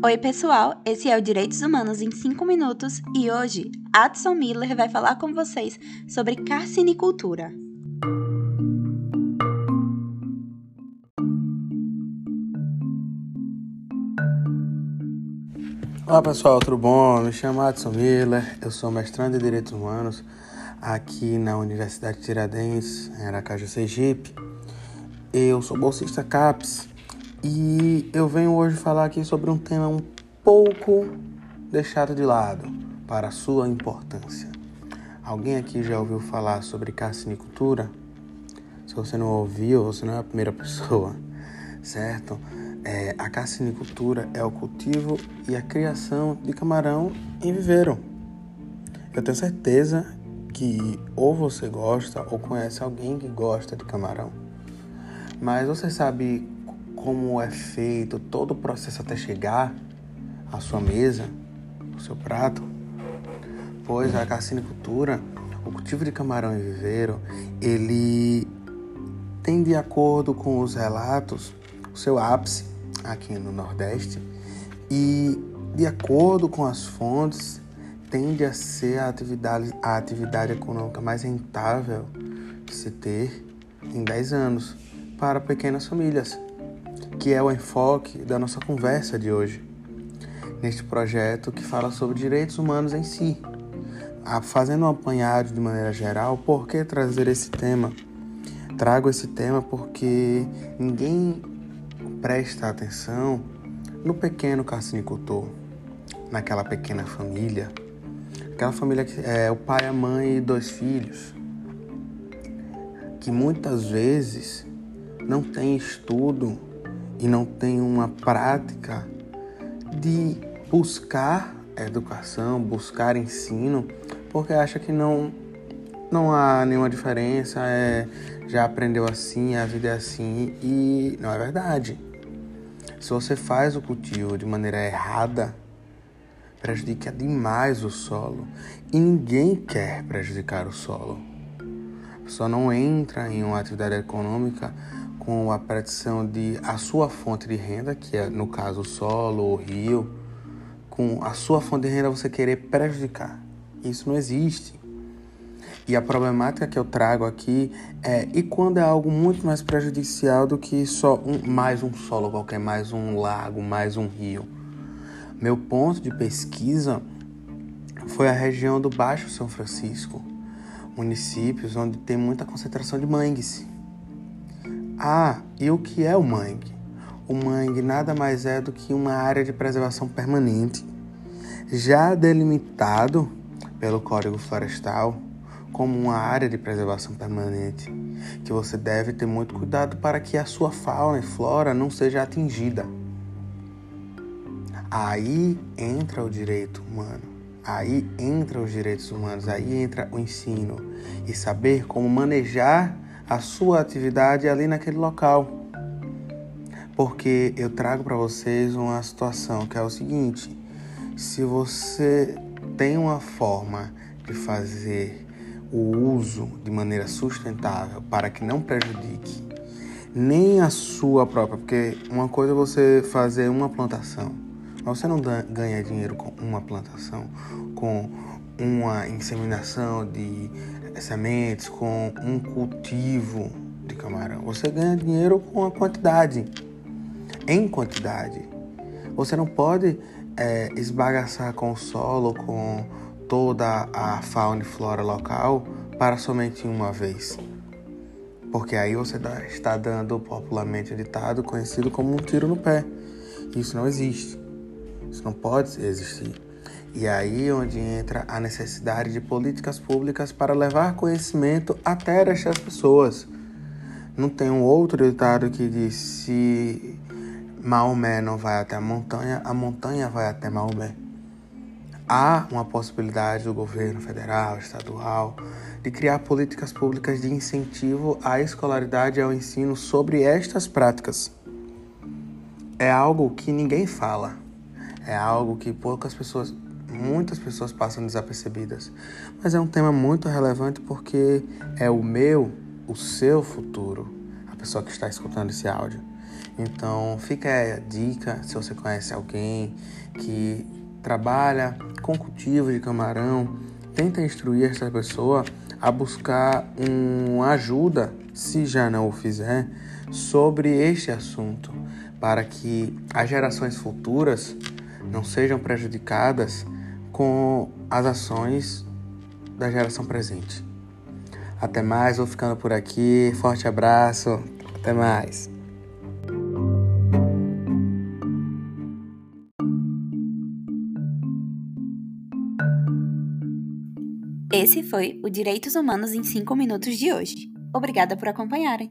Oi, pessoal! Esse é o Direitos Humanos em 5 Minutos e hoje Adson Miller vai falar com vocês sobre carcinicultura. Olá pessoal, tudo bom? Me chamo Adson Miller, eu sou mestrando em Direitos Humanos aqui na Universidade Tiradentes, em Aracaju, Sergipe. Eu sou bolsista CAPES e eu venho hoje falar aqui sobre um tema um pouco deixado de lado para sua importância. Alguém aqui já ouviu falar sobre carcinicultura? Se você não ouviu, você não é a primeira pessoa, certo? É, a carcinicultura é o cultivo e a criação de camarão em viveiro. Eu tenho certeza que ou você gosta ou conhece alguém que gosta de camarão. Mas você sabe como é feito todo o processo até chegar à sua mesa, ao seu prato. Pois a carcinicultura, o cultivo de camarão em viveiro, ele tem de acordo com os relatos o seu ápice aqui no Nordeste e de acordo com as fontes tende a ser a atividade, a atividade econômica mais rentável de se ter em 10 anos para pequenas famílias que é o enfoque da nossa conversa de hoje, neste projeto que fala sobre direitos humanos em si. Fazendo um apanhado de maneira geral, por que trazer esse tema? Trago esse tema porque ninguém presta atenção no pequeno carcinicultor, naquela pequena família, aquela família que é o pai, a mãe e dois filhos, que muitas vezes não tem estudo e não tem uma prática de buscar educação, buscar ensino, porque acha que não não há nenhuma diferença, é, já aprendeu assim, a vida é assim e não é verdade. Se você faz o cultivo de maneira errada, prejudica demais o solo e ninguém quer prejudicar o solo. A pessoa não entra em uma atividade econômica com a predição de a sua fonte de renda, que é no caso o solo ou rio, com a sua fonte de renda você querer prejudicar. Isso não existe. E a problemática que eu trago aqui é e quando é algo muito mais prejudicial do que só um, mais um solo qualquer, mais um lago, mais um rio. Meu ponto de pesquisa foi a região do Baixo São Francisco, municípios onde tem muita concentração de mangues. Ah, e o que é o mangue? O mangue nada mais é do que uma área de preservação permanente, já delimitado pelo Código Florestal como uma área de preservação permanente, que você deve ter muito cuidado para que a sua fauna e flora não seja atingida. Aí entra o direito humano. Aí entra os direitos humanos, aí entra o ensino e saber como manejar a sua atividade ali naquele local. Porque eu trago para vocês uma situação que é o seguinte: se você tem uma forma de fazer o uso de maneira sustentável para que não prejudique nem a sua própria, porque uma coisa é você fazer uma plantação, mas você não ganha dinheiro com uma plantação, com uma inseminação de sementes, com um cultivo de camarão. Você ganha dinheiro com a quantidade, em quantidade. Você não pode é, esbagaçar com o solo, com toda a fauna e flora local para somente uma vez. Porque aí você está dando popularmente ditado conhecido como um tiro no pé. Isso não existe. Isso não pode existir. E aí onde entra a necessidade de políticas públicas para levar conhecimento até estas pessoas. Não tem um outro ditado que diz se Maomé não vai até a montanha, a montanha vai até Maomé. Há uma possibilidade do governo federal, estadual, de criar políticas públicas de incentivo à escolaridade e ao ensino sobre estas práticas. É algo que ninguém fala, é algo que poucas pessoas muitas pessoas passam desapercebidas. Mas é um tema muito relevante porque é o meu, o seu futuro. A pessoa que está escutando esse áudio. Então, fica a dica se você conhece alguém que trabalha com cultivo de camarão, tenta instruir essa pessoa a buscar uma ajuda, se já não o fizer, sobre este assunto, para que as gerações futuras não sejam prejudicadas com as ações da geração presente. Até mais, vou ficando por aqui. Forte abraço. Até mais. Esse foi o Direitos Humanos em 5 Minutos de hoje. Obrigada por acompanharem.